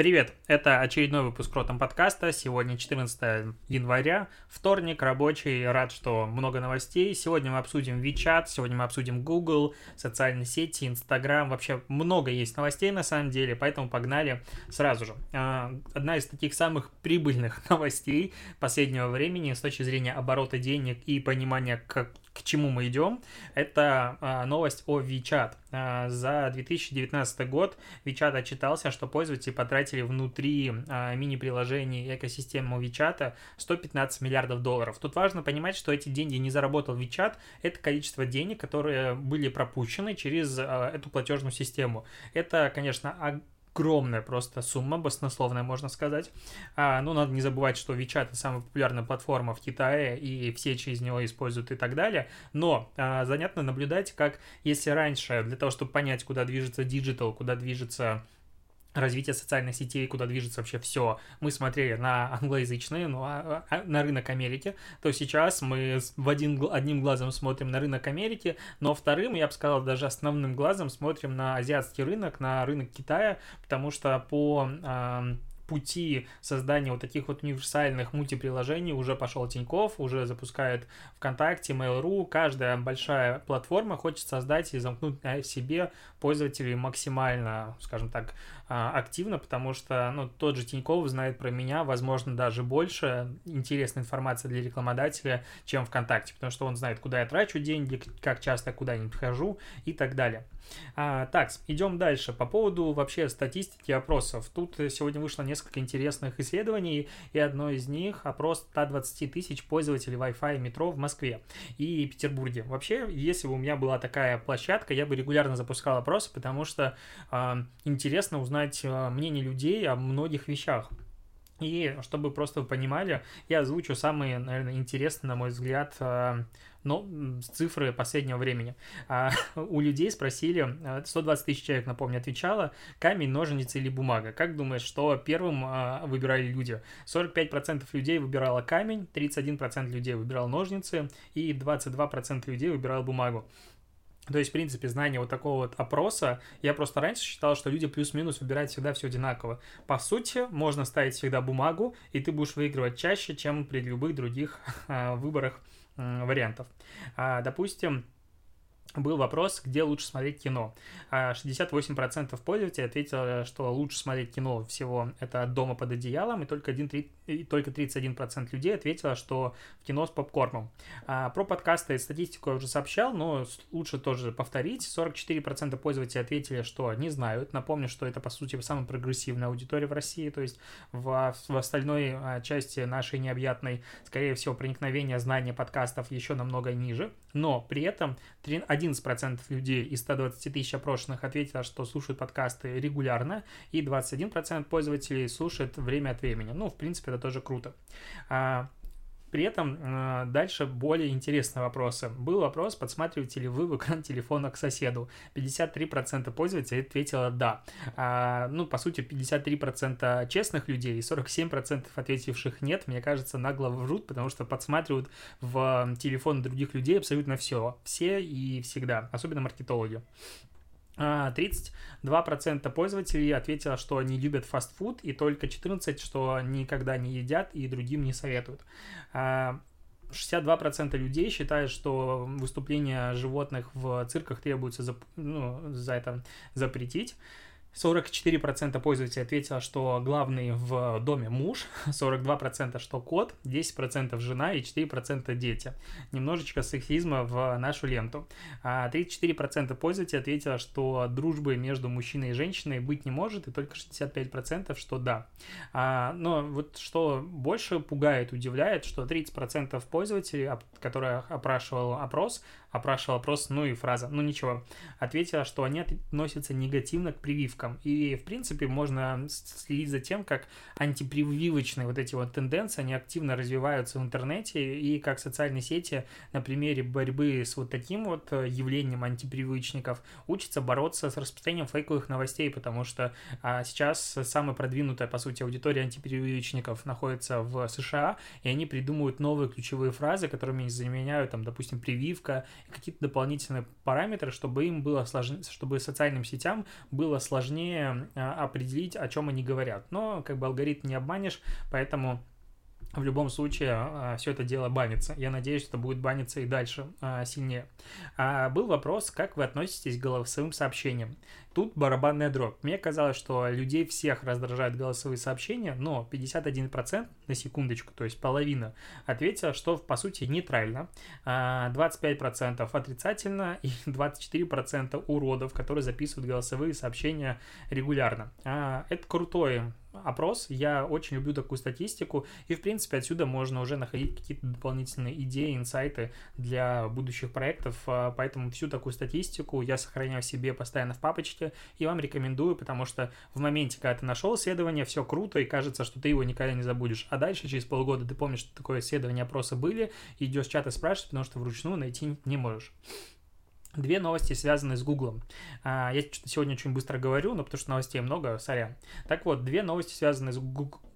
Привет! Это очередной выпуск Ротом подкаста. Сегодня 14 января, вторник, рабочий. Рад, что много новостей. Сегодня мы обсудим WeChat, сегодня мы обсудим Google, социальные сети, Instagram. Вообще много есть новостей на самом деле, поэтому погнали сразу же. А, одна из таких самых прибыльных новостей последнего времени с точки зрения оборота денег и понимания, как, к чему мы идем, это а, новость о WeChat. А, за 2019 год WeChat отчитался, что пользователи потратили внутри а, мини-приложений экосистемы WeChat 115 миллиардов долларов. Тут важно понимать, что эти деньги не заработал WeChat, это количество денег, которые были пропущены через а, эту платежную систему. Это, конечно, огромная просто сумма, баснословная, можно сказать. А, ну, надо не забывать, что WeChat самая популярная платформа в Китае, и все через него используют и так далее. Но а, занятно наблюдать, как если раньше для того, чтобы понять, куда движется digital, куда движется развитие социальных сетей, куда движется вообще все, мы смотрели на англоязычные, ну, а, а, на рынок Америки, то сейчас мы в один, одним глазом смотрим на рынок Америки, но вторым, я бы сказал, даже основным глазом смотрим на азиатский рынок, на рынок Китая, потому что по пути создания вот таких вот универсальных мультиприложений уже пошел Тиньков, уже запускает ВКонтакте, Mail.ru. Каждая большая платформа хочет создать и замкнуть на себе пользователей максимально, скажем так, а, активно, потому что ну, тот же Тиньков знает про меня, возможно, даже больше интересной информации для рекламодателя, чем ВКонтакте, потому что он знает, куда я трачу деньги, как часто я куда-нибудь хожу и так далее. А, так, идем дальше. По поводу вообще статистики опросов. Тут сегодня вышло несколько интересных исследований, и одно из них опрос 120 тысяч пользователей Wi-Fi метро в Москве и Петербурге. Вообще, если бы у меня была такая площадка, я бы регулярно запускал опросы, потому что э, интересно узнать э, мнение людей о многих вещах. И чтобы просто понимали, я озвучу самые, наверное, интересные, на мой взгляд, э, но цифры последнего времени. А, у людей спросили, 120 а, тысяч человек, напомню, отвечало, камень, ножницы или бумага. Как думаешь, что первым а, выбирали люди? 45% людей выбирало камень, 31% людей выбирал ножницы и 22% людей выбирал бумагу. То есть, в принципе, знание вот такого вот опроса, я просто раньше считал, что люди плюс-минус выбирают всегда все одинаково. По сути, можно ставить всегда бумагу, и ты будешь выигрывать чаще, чем при любых других выборах вариантов. А, допустим, был вопрос, где лучше смотреть кино. 68% а, пользователей ответило, что лучше смотреть кино всего это дома под одеялом, и только, 1, 3, и только 31% людей ответило, что в кино с попкорном. А, про подкасты и статистику я уже сообщал, но лучше тоже повторить. 44% пользователей ответили, что не знают. Напомню, что это, по сути, самая прогрессивная аудитория в России, то есть в, в остальной а, части нашей необъятной, скорее всего, проникновение знания подкастов еще намного ниже, но при этом 11% людей из 120 тысяч опрошенных ответило, что слушают подкасты регулярно, и 21% пользователей слушают время от времени. Ну, в принципе, это тоже круто. А, при этом э, дальше более интересные вопросы. Был вопрос, подсматриваете ли вы в экран телефона к соседу. 53% пользователей ответило «да». А, ну, по сути, 53% честных людей и 47% ответивших «нет», мне кажется, нагло врут, потому что подсматривают в телефон других людей абсолютно все. Все и всегда, особенно маркетологи. 32% а, пользователей ответило, что они любят фастфуд, и только 14%, что никогда не едят и другим не советуют. 62% а, людей считают, что выступления животных в цирках требуется за, ну, за это запретить. 44% пользователей ответило, что главный в доме муж, 42% что кот, 10% жена и 4% дети. Немножечко сексизма в нашу ленту. 34% а пользователей ответило, что дружбы между мужчиной и женщиной быть не может, и только 65% что да. А, но вот что больше пугает, удивляет, что 30% пользователей, которые опрашивал опрос, опрашивал вопрос, ну и фраза, ну ничего. Ответила, что они относятся негативно к прививкам. И, в принципе, можно следить за тем, как антипрививочные вот эти вот тенденции, они активно развиваются в интернете, и как социальные сети на примере борьбы с вот таким вот э, явлением антипривычников учатся бороться с распространением фейковых новостей, потому что а, сейчас самая продвинутая, по сути, аудитория антипрививочников находится в США, и они придумывают новые ключевые фразы, которыми заменяют, там, допустим, прививка, какие-то дополнительные параметры, чтобы им было сложнее, чтобы социальным сетям было сложнее а, определить, о чем они говорят. Но как бы алгоритм не обманешь, поэтому в любом случае а, все это дело банится. Я надеюсь, что будет баниться и дальше а, сильнее. Был вопрос, как вы относитесь к голосовым сообщениям. Тут барабанная дробь. Мне казалось, что людей всех раздражают голосовые сообщения, но 51% на секундочку, то есть половина, ответила, что по сути нейтрально, 25% отрицательно и 24% уродов, которые записывают голосовые сообщения регулярно. Это крутой опрос. Я очень люблю такую статистику, и, в принципе, отсюда можно уже находить какие-то дополнительные идеи, инсайты для будущих проектов, а, поэтому всю такую статистику я сохраняю себе постоянно в папочке, и вам рекомендую, потому что в моменте, когда ты нашел исследование, все круто, и кажется, что ты его никогда не забудешь, а дальше, через полгода, ты помнишь, что такое исследование, опросы были, идешь в чат и спрашиваешь, потому что вручную найти не можешь. Две новости, связанные с Гуглом. А, я сегодня очень быстро говорю, но потому что новостей много, сорян. Так вот, две новости, связанные с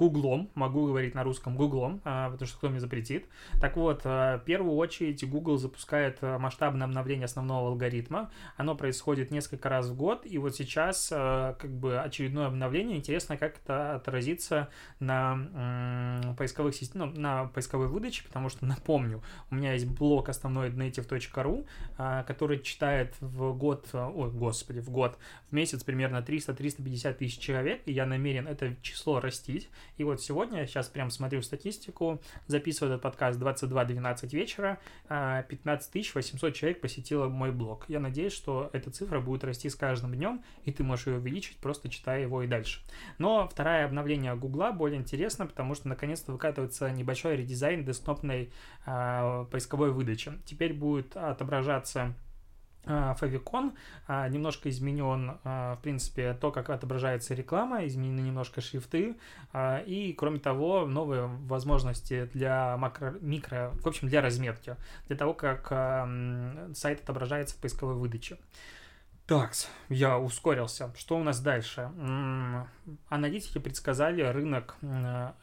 Гуглом, могу говорить на русском Гуглом, а, потому что кто мне запретит. Так вот, а, в первую очередь Google запускает а, масштабное обновление основного алгоритма. Оно происходит несколько раз в год, и вот сейчас как бы очередное обновление. Интересно, как это отразится на поисковых системах, ну, на поисковой выдаче, потому что, напомню, у меня есть блог основной native.ru, который читает в год, ой, господи, в год, в месяц примерно 300-350 тысяч человек, и я намерен это число растить. И вот сегодня, я сейчас прям смотрю статистику, записываю этот подкаст 22.12 вечера, 15 а, 800 человек посетило мой блог. Я надеюсь, что эта цифра будет расти с каждым днем, и ты можешь ее увеличить, просто читая его и дальше. Но второе обновление Гугла более интересно, потому что наконец-то выкатывается небольшой редизайн десктопной э, поисковой выдачи. Теперь будет отображаться Favicon, а, немножко изменен, а, в принципе, то, как отображается реклама, изменены немножко шрифты, а, и, кроме того, новые возможности для макро, микро, в общем, для разметки, для того, как сайт отображается в поисковой выдаче. Так, я ускорился. Что у нас дальше? Аналитики предсказали рынок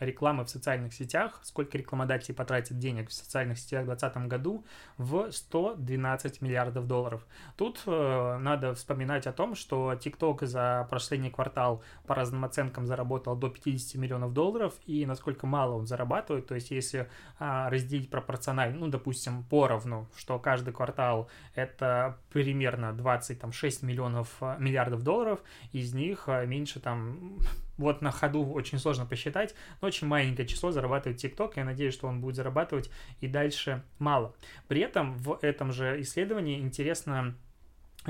рекламы в социальных сетях, сколько рекламодателей потратит денег в социальных сетях в 2020 году, в 112 миллиардов долларов. Тут э, надо вспоминать о том, что TikTok за последний квартал по разным оценкам заработал до 50 миллионов долларов, и насколько мало он зарабатывает, то есть если а, разделить пропорционально, ну, допустим, поровну, что каждый квартал это примерно 26 10 миллионов, а, миллиардов долларов, из них а, меньше там, вот на ходу очень сложно посчитать, но очень маленькое число зарабатывает TikTok, я надеюсь, что он будет зарабатывать и дальше мало. При этом в этом же исследовании интересно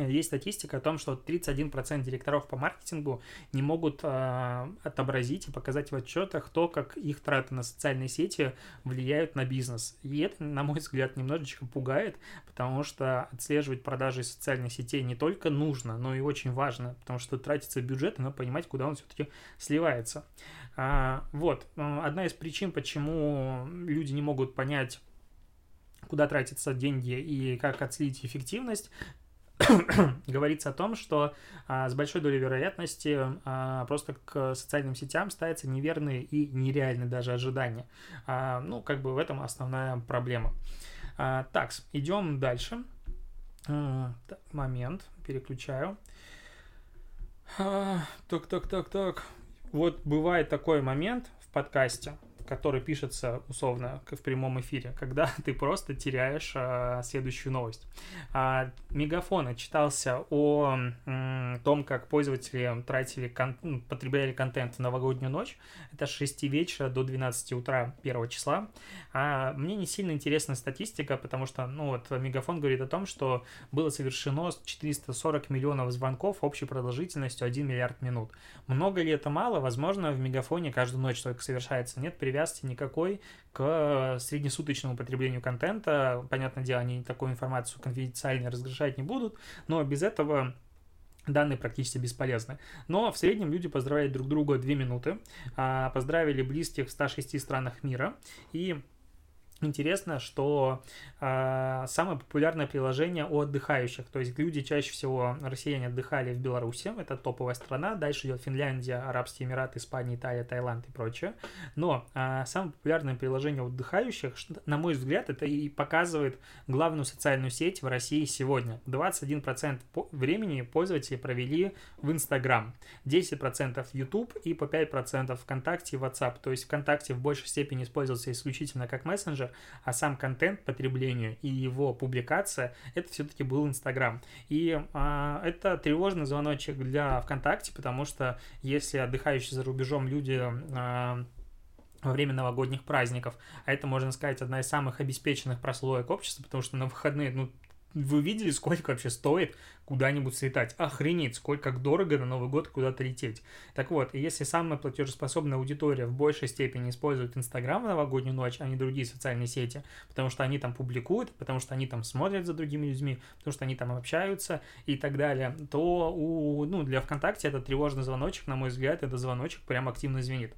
есть статистика о том, что 31% директоров по маркетингу не могут э, отобразить и показать в отчетах то, как их траты на социальные сети влияют на бизнес. И это, на мой взгляд, немножечко пугает, потому что отслеживать продажи социальных сетей не только нужно, но и очень важно, потому что тратится бюджет, и надо понимать, куда он все-таки сливается. А, вот, одна из причин, почему люди не могут понять, куда тратятся деньги и как отследить эффективность, говорится о том, что а, с большой долей вероятности а, просто к социальным сетям ставятся неверные и нереальные даже ожидания. А, ну, как бы в этом основная проблема. А, так, идем дальше. А, момент, переключаю. А, так, так, так, так. Вот бывает такой момент в подкасте, который пишется условно в прямом эфире, когда ты просто теряешь а, следующую новость. А, Мегафон отчитался о м, том, как пользователи тратили, кон- ну, потребляли контент в новогоднюю ночь. Это с 6 вечера до 12 утра 1 числа. А мне не сильно интересна статистика, потому что, ну вот, Мегафон говорит о том, что было совершено 440 миллионов звонков общей продолжительностью 1 миллиард минут. Много ли это мало? Возможно, в Мегафоне каждую ночь только совершается. Нет привязки никакой к среднесуточному потреблению контента. Понятное дело, они такую информацию конфиденциально разглашать не будут, но без этого данные практически бесполезны. Но в среднем люди поздравляют друг друга 2 минуты, а, поздравили близких в 106 странах мира, и Интересно, что э, самое популярное приложение у отдыхающих, то есть люди чаще всего, россияне отдыхали в Беларуси, это топовая страна, дальше идет Финляндия, Арабские Эмираты, Испания, Италия, Таиланд и прочее. Но э, самое популярное приложение у отдыхающих, на мой взгляд, это и показывает главную социальную сеть в России сегодня. 21% времени пользователи провели в Инстаграм, 10% в YouTube и по 5% ВКонтакте и WhatsApp. То есть ВКонтакте в большей степени используется исключительно как мессенджер, мессенджер, а сам контент потребления и его публикация это все-таки был Инстаграм. И а, это тревожный звоночек для ВКонтакте, потому что если отдыхающие за рубежом люди а, во время новогодних праздников. А это, можно сказать, одна из самых обеспеченных прослоек общества, потому что на выходные, ну, вы видели, сколько вообще стоит куда-нибудь слетать. Охренеть, сколько дорого на Новый год куда-то лететь. Так вот, если самая платежеспособная аудитория в большей степени использует Инстаграм в новогоднюю ночь, а не другие социальные сети, потому что они там публикуют, потому что они там смотрят за другими людьми, потому что они там общаются и так далее, то у, ну, для ВКонтакте это тревожный звоночек, на мой взгляд, это звоночек прям активно звенит.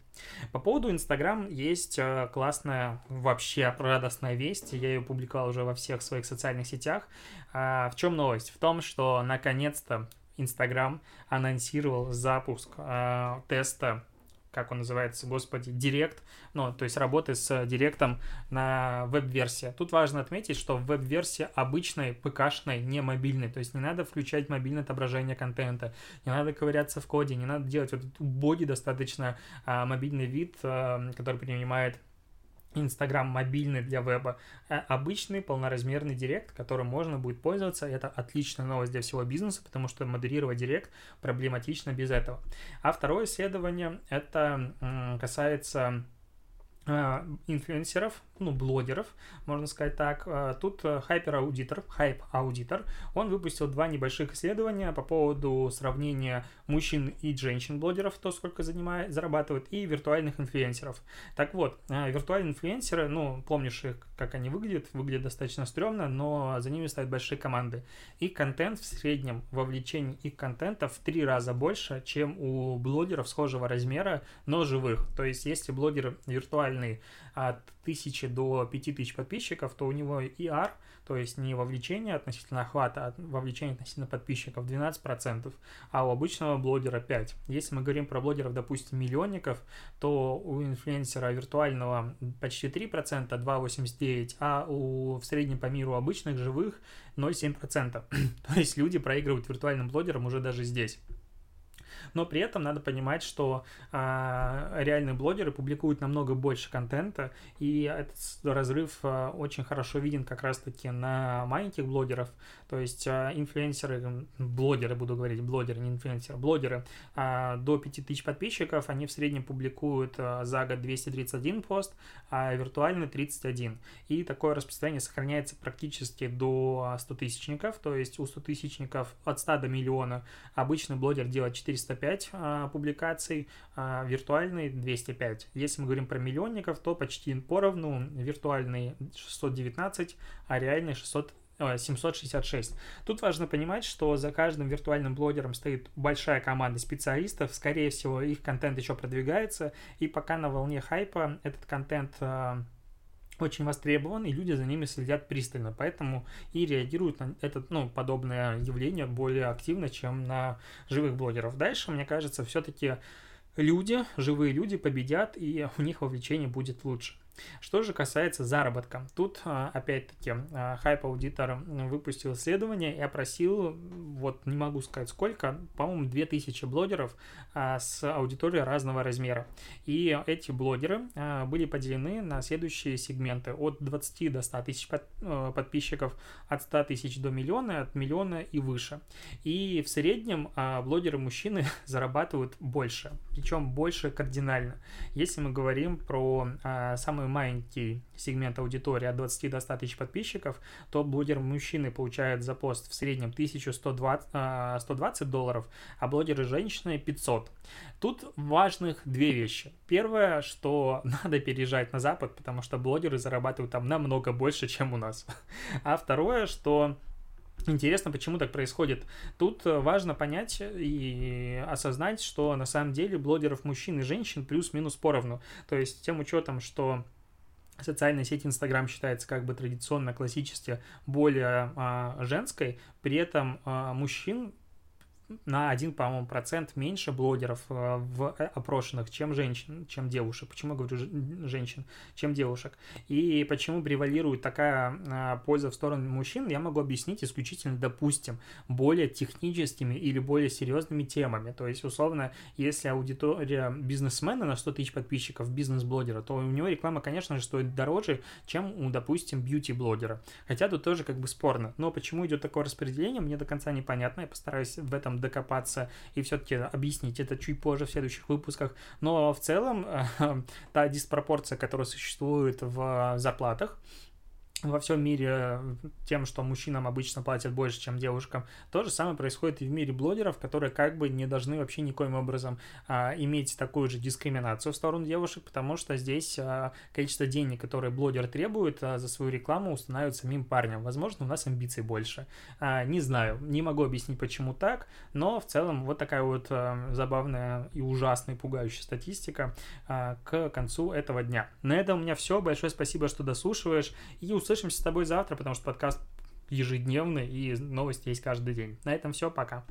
По поводу Инстаграм есть э, классная, вообще радостная весть, я ее публиковал уже во всех своих социальных сетях. А, в чем новость? В том, что наконец-то Инстаграм анонсировал запуск э, теста как он называется, господи, Директ, ну, то есть работы с Директом на веб-версии. Тут важно отметить, что веб-версия обычной, ПК-шной, не мобильной, то есть не надо включать мобильное отображение контента, не надо ковыряться в коде, не надо делать вот этот убогий достаточно а, мобильный вид, а, который принимает Инстаграм мобильный для веба, а обычный полноразмерный директ, которым можно будет пользоваться. Это отличная новость для всего бизнеса, потому что модерировать директ проблематично без этого. А второе исследование, это касается инфлюенсеров, ну, блогеров, можно сказать так. А, тут HyperAuditor, HypeAuditor, он выпустил два небольших исследования по поводу сравнения мужчин и женщин-блогеров, то, сколько занимает, зарабатывают, и виртуальных инфлюенсеров. Так вот, а, виртуальные инфлюенсеры, ну, помнишь их, как они выглядят, выглядят достаточно стрёмно, но за ними стоят большие команды. И контент в среднем, вовлечение их контента в три раза больше, чем у блогеров схожего размера, но живых. То есть, если блогер виртуальный от тысячи до пяти тысяч подписчиков, то у него ER, то есть не вовлечение относительно охвата, а вовлечение относительно подписчиков 12%, а у обычного блогера 5%. Если мы говорим про блогеров, допустим, миллионников, то у инфлюенсера виртуального почти 3%, 2,89%, а у, в среднем по миру обычных живых 0,7%. то есть люди проигрывают виртуальным блогерам уже даже здесь но при этом надо понимать, что а, реальные блогеры публикуют намного больше контента, и этот разрыв а, очень хорошо виден как раз-таки на маленьких блогеров, то есть а, инфлюенсеры, блогеры, буду говорить, блогеры, не инфлюенсеры, блогеры а, до 5000 подписчиков, они в среднем публикуют а, за год 231 пост, а виртуально 31. И такое распространение сохраняется практически до 100 тысячников, то есть у 100 тысячников от 100 до миллиона обычный блогер делает 400 305 а, публикаций, а виртуальный 205. Если мы говорим про миллионников, то почти поровну. Виртуальный 619, а реальный 600 766. Тут важно понимать, что за каждым виртуальным блогером стоит большая команда специалистов. Скорее всего, их контент еще продвигается. И пока на волне хайпа этот контент а, очень востребован, и люди за ними следят пристально, поэтому и реагируют на это, ну, подобное явление более активно, чем на живых блогеров. Дальше, мне кажется, все-таки люди, живые люди победят, и у них вовлечение будет лучше. Что же касается заработка, тут а, опять-таки Hype Auditor выпустил исследование и опросил, вот не могу сказать сколько, по-моему, 2000 блогеров а, с аудиторией разного размера. И эти блогеры а, были поделены на следующие сегменты от 20 до 100 тысяч подписчиков, от 100 тысяч до миллиона, от миллиона и выше. И в среднем блогеры-мужчины зарабатывают больше, причем больше кардинально. Если мы говорим про самые маленький сегмент аудитории от 20 до 100 тысяч подписчиков, то блогер-мужчины получают за пост в среднем 1120 120 а, долларов, а блогеры-женщины 500. Тут важных две вещи. Первое, что надо переезжать на Запад, потому что блогеры зарабатывают там намного больше, чем у нас. А второе, что Интересно, почему так происходит. Тут важно понять и осознать, что на самом деле блогеров мужчин и женщин плюс-минус поровну. То есть тем учетом, что социальная сеть Инстаграм считается как бы традиционно, классически более а, женской, при этом а, мужчин на один, по-моему, процент меньше блогеров э, в э, опрошенных, чем женщин, чем девушек. Почему я говорю женщин, чем девушек? И почему превалирует такая э, польза в сторону мужчин, я могу объяснить исключительно, допустим, более техническими или более серьезными темами. То есть, условно, если аудитория бизнесмена на 100 тысяч подписчиков, бизнес-блогера, то у него реклама, конечно же, стоит дороже, чем у, допустим, бьюти-блогера. Хотя тут тоже как бы спорно. Но почему идет такое распределение, мне до конца непонятно. Я постараюсь в этом докопаться и все-таки объяснить это чуть позже в следующих выпусках. Но в целом та диспропорция, которая существует в зарплатах, во всем мире тем, что мужчинам обычно платят больше, чем девушкам. То же самое происходит и в мире блогеров, которые как бы не должны вообще никоим образом а, иметь такую же дискриминацию в сторону девушек, потому что здесь а, количество денег, которые блогер требует а, за свою рекламу, устанавливают самим парнем. Возможно, у нас амбиций больше. А, не знаю, не могу объяснить, почему так, но в целом вот такая вот а, забавная и ужасная, пугающая статистика а, к концу этого дня. На этом у меня все. Большое спасибо, что дослушиваешь и услышишь Услышимся с тобой завтра, потому что подкаст ежедневный и новости есть каждый день. На этом все, пока.